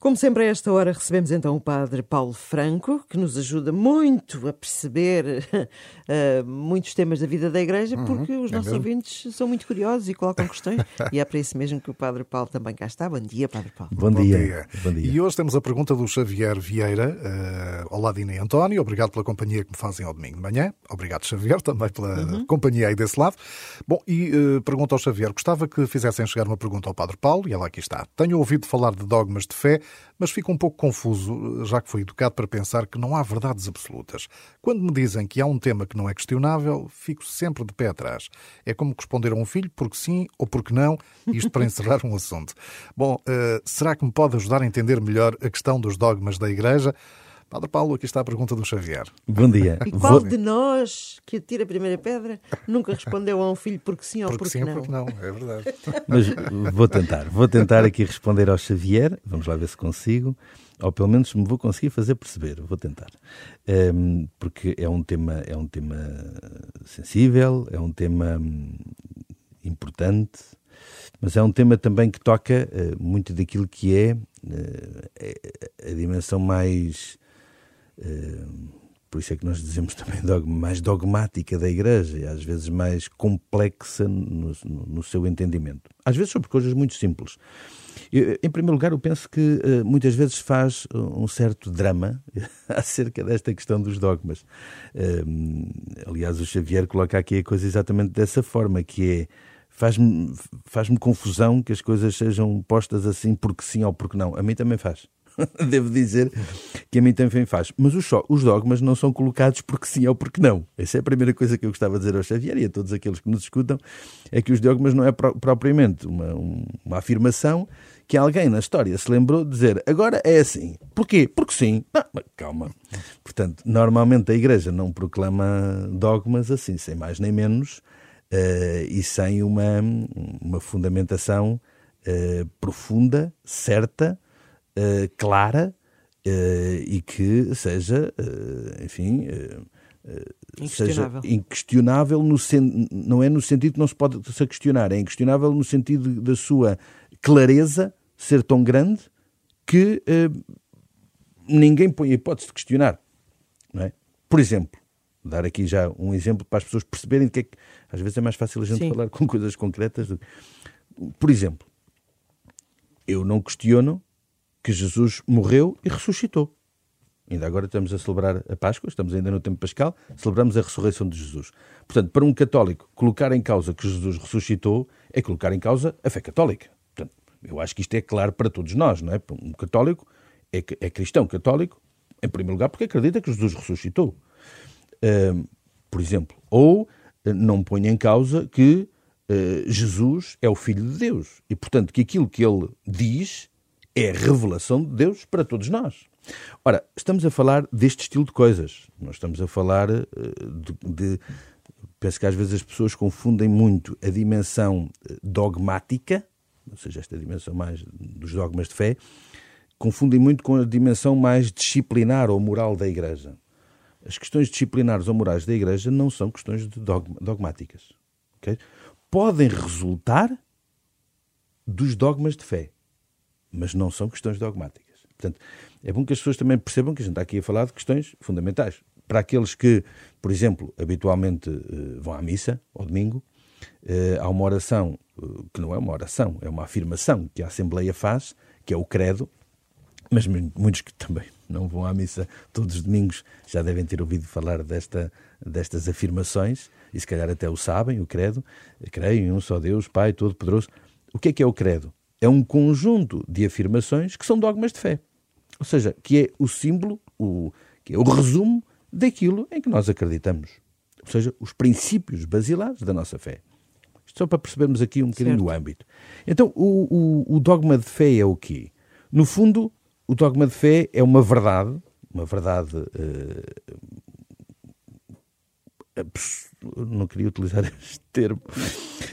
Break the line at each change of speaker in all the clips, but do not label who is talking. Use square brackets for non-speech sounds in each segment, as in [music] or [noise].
Como sempre, a esta hora recebemos então o Padre Paulo Franco, que nos ajuda muito a perceber uh, [laughs] muitos temas da vida da Igreja, uhum, porque os é nossos mesmo? ouvintes são muito curiosos e colocam questões. [laughs] e é para isso mesmo que o Padre Paulo também cá está. Bom dia, Padre Paulo.
Bom, Bom, dia. dia. Bom dia. E hoje temos a pergunta do Xavier Vieira. Uh, olá, Dina e António. Obrigado pela companhia que me fazem ao domingo de manhã. Obrigado, Xavier, também pela uhum. companhia aí desse lado. Bom, e uh, pergunta ao Xavier: gostava que fizessem chegar uma pergunta ao Padre Paulo, e ela aqui está. Tenho ouvido falar de dogmas de fé, mas fico um pouco confuso, já que fui educado para pensar que não há verdades absolutas. Quando me dizem que há um tema que não é questionável, fico sempre de pé atrás. É como responder a um filho porque sim ou porque não, isto para [laughs] encerrar um assunto. Bom, uh, será que me pode ajudar a entender melhor a questão dos dogmas da Igreja? Padre Paulo, aqui está a pergunta do Xavier.
Bom dia.
E qual Vou... de nós que atira a primeira pedra nunca respondeu a um filho porque sim ou
porque,
porque
sim,
não?
Porque não, é verdade. [laughs]
Mas vou tentar. Vou tentar aqui responder ao Xavier. Vamos lá ver se consigo. Ou pelo menos me vou conseguir fazer perceber. Vou tentar. Um, ehm, porque é um tema, é um tema sensível, é um tema hum, importante, mas é um tema também que toca uh, muito daquilo que é uh, a dimensão mais por isso é que nós dizemos também dogma, mais dogmática da Igreja, às vezes mais complexa no, no, seu entendimento. Às vezes sobre coisas muito simples. Eu, em primeiro lugar, eu penso que uh, muitas vezes faz um certo drama [laughs] acerca desta questão dos dogmas. Uh, aliás, o Xavier coloca aqui a coisa exatamente dessa forma, que é faz-me faz confusão que as coisas sejam postas assim porque sim ou porque não. A mim também faz. [laughs] devo dizer que a mim também faz. Mas os, os dogmas não são colocados porque sim ou porque não. Essa é a primeira coisa que eu gostava de dizer ao Xavier e a todos aqueles que nos escutam, é que os dogmas não é pro, propriamente uma, uma afirmação que alguém na história se lembrou de dizer agora é assim. Porquê? Porque sim. Não, calma. Portanto, normalmente a Igreja não proclama dogmas assim, sem mais nem menos, uh, e sem uma, uma fundamentação uh, profunda, certa, uh, clara uh, e que seja, uh, enfim,
inquestionável.
seja inquestionável, no sen... não é no sentido que não se pode se questionar, é inquestionável no sentido da sua clareza ser tão grande que ninguém põe a hipótese de questionar. Não é? Por exemplo, dar aqui já um exemplo para as pessoas perceberem que, é que às vezes é mais fácil a gente Sim. falar com coisas concretas. Do... Por exemplo, eu não questiono que Jesus morreu e ressuscitou. Ainda agora estamos a celebrar a Páscoa, estamos ainda no tempo pascal, celebramos a ressurreição de Jesus. Portanto, para um católico, colocar em causa que Jesus ressuscitou é colocar em causa a fé católica. Portanto, eu acho que isto é claro para todos nós, não é? Um católico é, é cristão católico, em primeiro lugar, porque acredita que Jesus ressuscitou. Por exemplo, ou uh, não põe em causa que uh, Jesus é o Filho de Deus e, portanto, que aquilo que ele diz é revelação de Deus para todos nós. Ora, estamos a falar deste estilo de coisas. Nós estamos a falar uh, de, de. Penso que às vezes as pessoas confundem muito a dimensão eh, dogmática, ou seja, esta dimensão mais dos dogmas de fé, confundem muito com a dimensão mais disciplinar ou moral da Igreja. As questões disciplinares ou morais da Igreja não são questões dogma, dogmáticas. Okay? Podem resultar dos dogmas de fé mas não são questões dogmáticas. Portanto, é bom que as pessoas também percebam que a gente está aqui a falar de questões fundamentais. Para aqueles que, por exemplo, habitualmente uh, vão à missa ao domingo, uh, há uma oração uh, que não é uma oração, é uma afirmação que a Assembleia faz, que é o credo, mas muitos que também [laughs] não vão à missa todos os domingos já devem ter ouvido falar desta, destas afirmações, e se calhar até o sabem, o credo. Creio em um só Deus, Pai Todo-Poderoso. O que é que é o credo? É um conjunto de afirmações que são dogmas de fé. Ou seja, que é o símbolo, o, que é o resumo daquilo em que nós acreditamos. Ou seja, os princípios basilares da nossa fé. Isto só para percebermos aqui um bocadinho certo. o âmbito. Então, o, o, o dogma de fé é o quê? No fundo, o dogma de fé é uma verdade, uma verdade uh, não queria utilizar [laughs] este termo,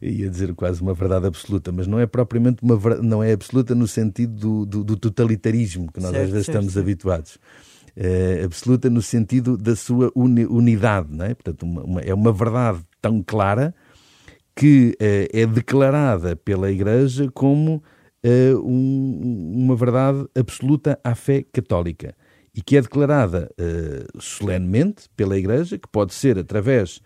ia dizer quase uma verdade absoluta, mas não é propriamente uma não é absoluta no sentido do, do, do totalitarismo que nós certo, às vezes certo, estamos certo. habituados. É absoluta no sentido da sua uni, unidade, não é? Portanto, uma, uma, é uma verdade tão clara que é, é declarada pela Igreja como uh, um, uma verdade absoluta à fé católica e que é declarada uh, solenemente pela Igreja, que pode ser através,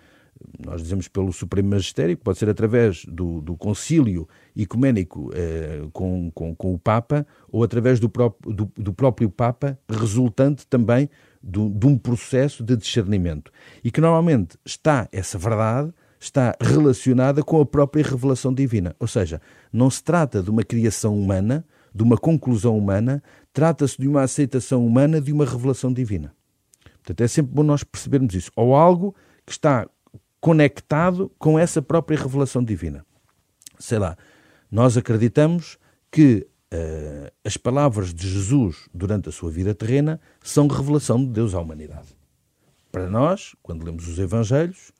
nós dizemos pelo Supremo Magistério, que pode ser através do, do concílio ecuménico uh, com, com, com, o Papa ou através do, próprio, do, do próprio Papa, resultante também do, de um processo de discernimento. E que normalmente está essa verdade está relacionada com a própria revelação divina. Ou seja, não se trata de uma criação humana, de uma conclusão humana, trata-se de uma aceitação humana de uma revelação divina. Portanto, é sempre bom nós percebermos isso. Ou algo que está conectado com essa própria revelação divina. Sei lá, nós acreditamos que uh, as palavras de Jesus durante a sua vida terrena são revelação de Deus à humanidade. Para nós, quando lemos os Evangelhos,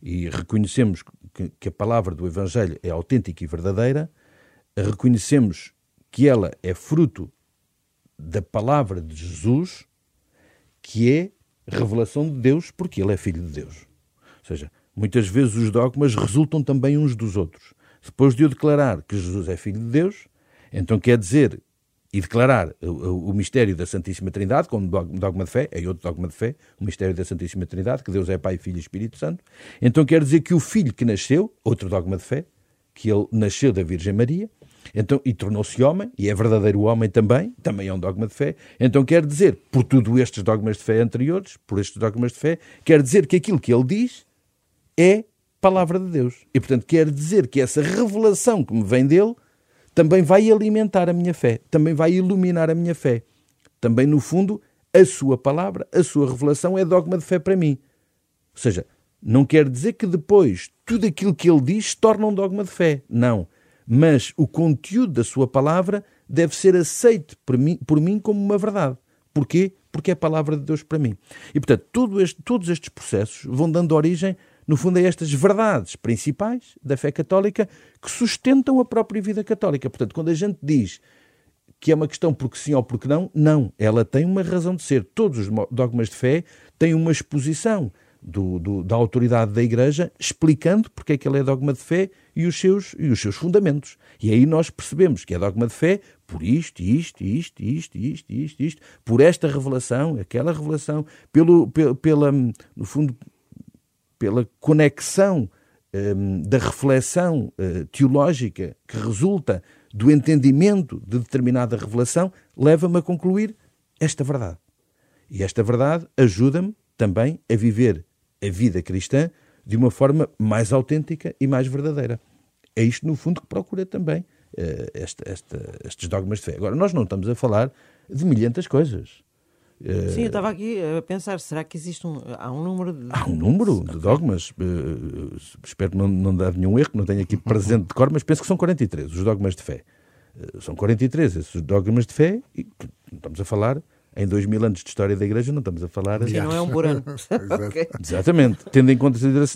e reconhecemos que, que a palavra do Evangelho é autêntica e verdadeira, reconhecemos que ela é fruto da palavra de Jesus, que é revelação de Deus, porque ele é filho de Deus. Ou seja, muitas vezes os dogmas resultam também uns dos outros. Depois de eu declarar que Jesus é filho de Deus, então quer dizer e declarar o, o, mistério da Santíssima Trindade como dogma de fé, é outro dogma de fé, o mistério da Santíssima Trindade, que Deus é Pai, Filho e Espírito Santo. Então quer dizer que o filho que nasceu, outro dogma de fé, que ele nasceu da Virgem Maria, então, e tornou-se homem, e é verdadeiro homem também, também é um dogma de fé. Então quer dizer, por tudo estes dogmas de fé anteriores, por estes dogmas de fé, quer dizer que aquilo que ele diz é palavra de Deus. E portanto quer dizer que essa revelação que me vem dele também vai alimentar a minha fé, também vai iluminar a minha fé. Também, no fundo, a sua palavra, a sua revelação é dogma de fé para mim. Ou seja, não quer dizer que depois tudo aquilo que ele diz torna um dogma de fé. Não. Mas o conteúdo da sua palavra deve ser aceito por mim, por mim como uma verdade. Porquê? Porque é a palavra de Deus para mim. E, portanto, este, todos estes processos vão dando origem no fundo, é estas verdades principais da fé católica que sustentam a própria vida católica. Portanto, quando a gente diz que é uma questão porque sim ou porque não, não. Ela tem uma razão de ser. Todos os dogmas de fé têm uma exposição do, do, da autoridade da Igreja explicando porque é que ele é dogma de fé e os, seus, e os seus fundamentos. E aí nós percebemos que é dogma de fé por isto, isto, isto, isto, isto, isto, isto, por esta revelação, aquela revelação, pelo, pela no fundo, pela conexão um, da reflexão uh, teológica que resulta do entendimento de determinada revelação, leva-me a concluir esta verdade. E esta verdade ajuda-me também a viver a vida cristã de uma forma mais autêntica e mais verdadeira. É isto, no fundo, que procura também uh, esta, estes dogmas de fé. Agora, nós não estamos a falar de milhentas coisas.
Sim, eu estava aqui a pensar, será que existe um, há um número de...
Há um número de dogmas, uh, espero não, não dar nenhum erro, não tenho aqui [laughs] presente de cor, mas penso que são 43 os dogmas de fé. Uh, são 43 esses dogmas de fé e estamos a falar em dois mil anos de história da Igreja, não estamos a falar...
Sim, não é um por ano. [laughs] [laughs]
okay. Exatamente, tendo em,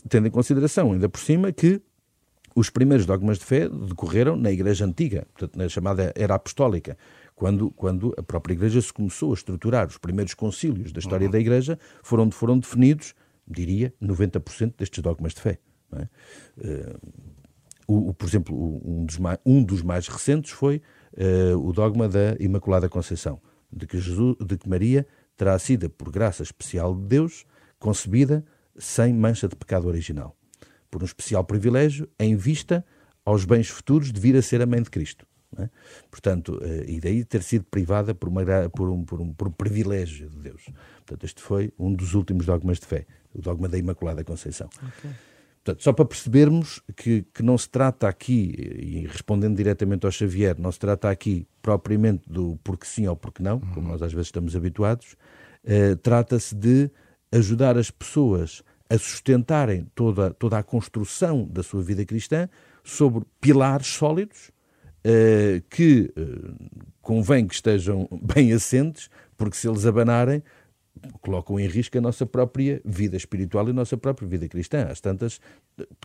tendo em consideração, ainda por cima, que os primeiros dogmas de fé decorreram na Igreja Antiga, portanto, na chamada Era Apostólica quando, quando a própria Igreja se começou a estruturar. Os primeiros concílios da história uhum. da Igreja foram onde foram definidos, diria, 90% destes dogmas de fé. É? Uh, o, por exemplo, um dos, mais, um dos mais recentes foi uh, o dogma da Imaculada Conceição, de que, Jesus, de que Maria terá sido, por graça especial de Deus, concebida sem mancha de pecado original, por um especial privilégio em vista aos bens futuros de vir a ser a mãe de Cristo. É? Portanto, eh, e daí ter sido privada por, uma, por, um, por, um, por um privilégio de Deus. Portanto, este foi um dos últimos dogmas de fé, o dogma da Imaculada Conceição. Okay. Portanto, só para percebermos que, que não se trata aqui, e respondendo diretamente ao Xavier, não se trata aqui propriamente do porque sim ou porque não, como nós às vezes estamos habituados, uh, trata-se de ajudar as pessoas a sustentarem toda, toda a construção da sua vida cristã sobre pilares sólidos, uh, que uh, convém que estejam [laughs] bem assentes, porque se eles abanarem, colocam em risco a nossa própria vida espiritual e a nossa própria vida cristã. Às tantas,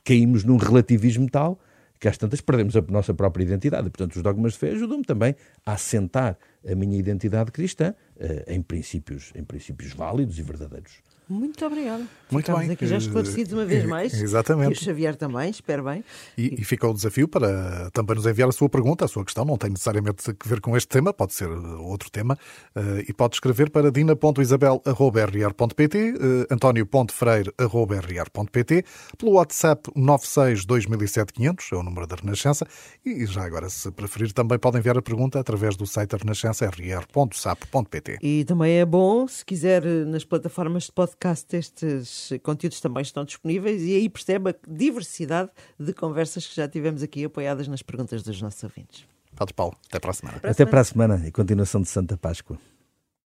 caímos num relativismo tal que às tantas perdemos a nossa própria identidade. Portanto, os dogmas de fé ajudam-me também a assentar a minha identidade cristã uh, em, princípios, em princípios válidos e verdadeiros.
Muito obrigada.
Muito
Ficamos
bem.
aqui já esclarecidos uma vez [laughs] mais.
Exatamente.
E o Xavier também, espero bem.
E, e fica o desafio para também nos enviar a sua pergunta, a sua questão. Não tem necessariamente que ver com este tema, pode ser outro tema. Uh, e pode escrever para dina.isabel.rr.pt, uh, antonio.freire.rr.pt, pelo WhatsApp 96 é o número da Renascença. E já agora, se preferir, também pode enviar a pergunta através do site da Renascença, rr.sap.pt.
E também é bom, se quiser, nas plataformas de podcast, estes conteúdos também estão disponíveis e aí percebe a diversidade de conversas que já tivemos aqui apoiadas nas perguntas dos nossos ouvintes.
Padre Paulo, até para a semana.
Até para a semana e continuação de Santa Páscoa.